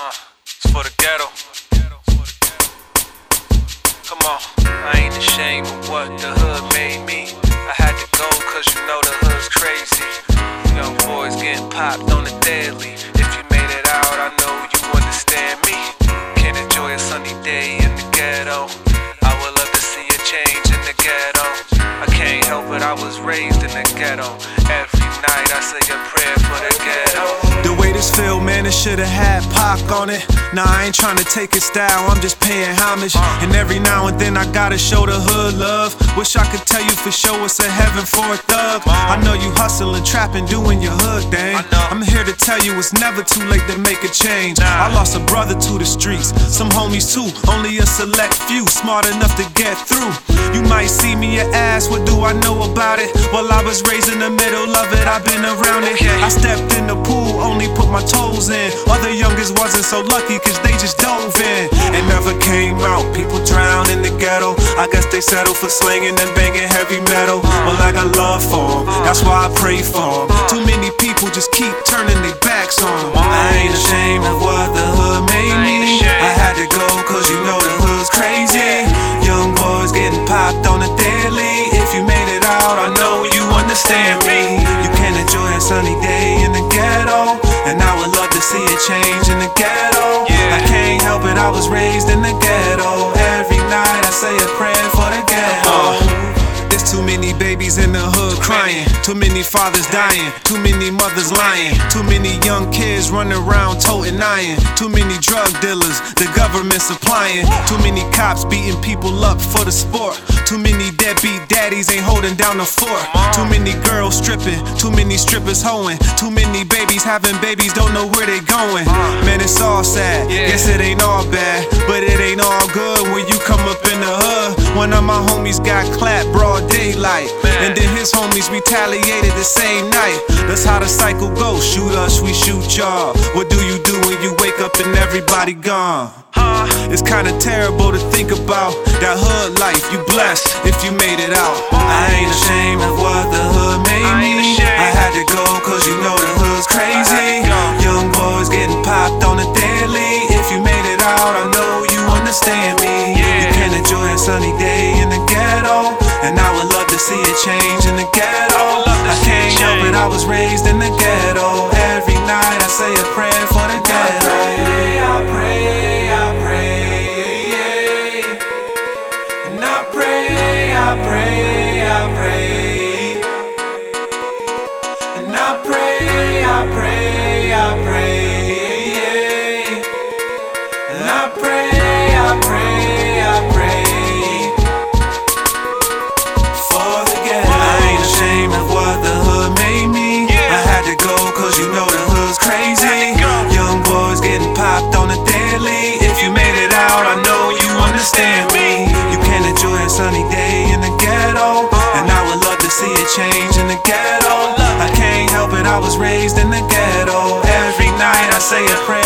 It's for the ghetto. Come on, I ain't ashamed of what the hood made me. I had to go cause you know the hood's crazy. Young boys getting popped on the daily. If you made it out, I know you understand me. Can't enjoy a sunny day in the ghetto. I would love to see a change in the ghetto. I can't help it, I was raised in the ghetto. Every night I say a prayer for the ghetto. Feel, man, it should've had Pac on it. Nah, I ain't tryna take his style, I'm just paying homage. And every now and then I gotta show the hood love. Wish I could tell you for sure it's a heaven for a thug. I know you hustling, trapping, doing your hood thing. I'm here to tell you it's never too late to make a change. I lost a brother to the streets, some homies too. Only a select few smart enough to get through. You might see me your ass, what do I know about it? Well, I was raised in the middle of it, I've been around it. I stepped in the pool, only put my toes in. Other youngers wasn't so lucky, cause they just dove in. And never came out, people drown in the ghetto. I guess they settle for slinging and banging heavy metal. Well, I got love for 'em, that's why I pray for 'em. Too many people just keep turning their backs on 'em. I ain't ashamed of what I was raised in the ghetto. Every night I say a prayer too many babies in the hood crying. Too many fathers dying. Too many mothers lying. Too many young kids running around toting iron. Too many drug dealers the government supplying. Too many cops beating people up for the sport. Too many deadbeat daddies ain't holding down the fort. Too many girls stripping. Too many strippers hoeing. Too many babies having babies don't know where they going. Man, it's all sad. Guess it ain't all bad, but it ain't all good homies got clapped broad daylight, and then his homies retaliated the same night. That's how the cycle goes. Shoot us, we shoot y'all. What do you do when you wake up and everybody gone? Huh? It's kinda terrible to think about that hood life. You blessed if you made it out. I ain't ashamed of what the hood made me. I had to go cause change in the ghetto. I I can't help it. I was raised in the ghetto. Every night I say a prayer for the ghetto. I pray, I pray, yeah. And I pray, I pray, say prayer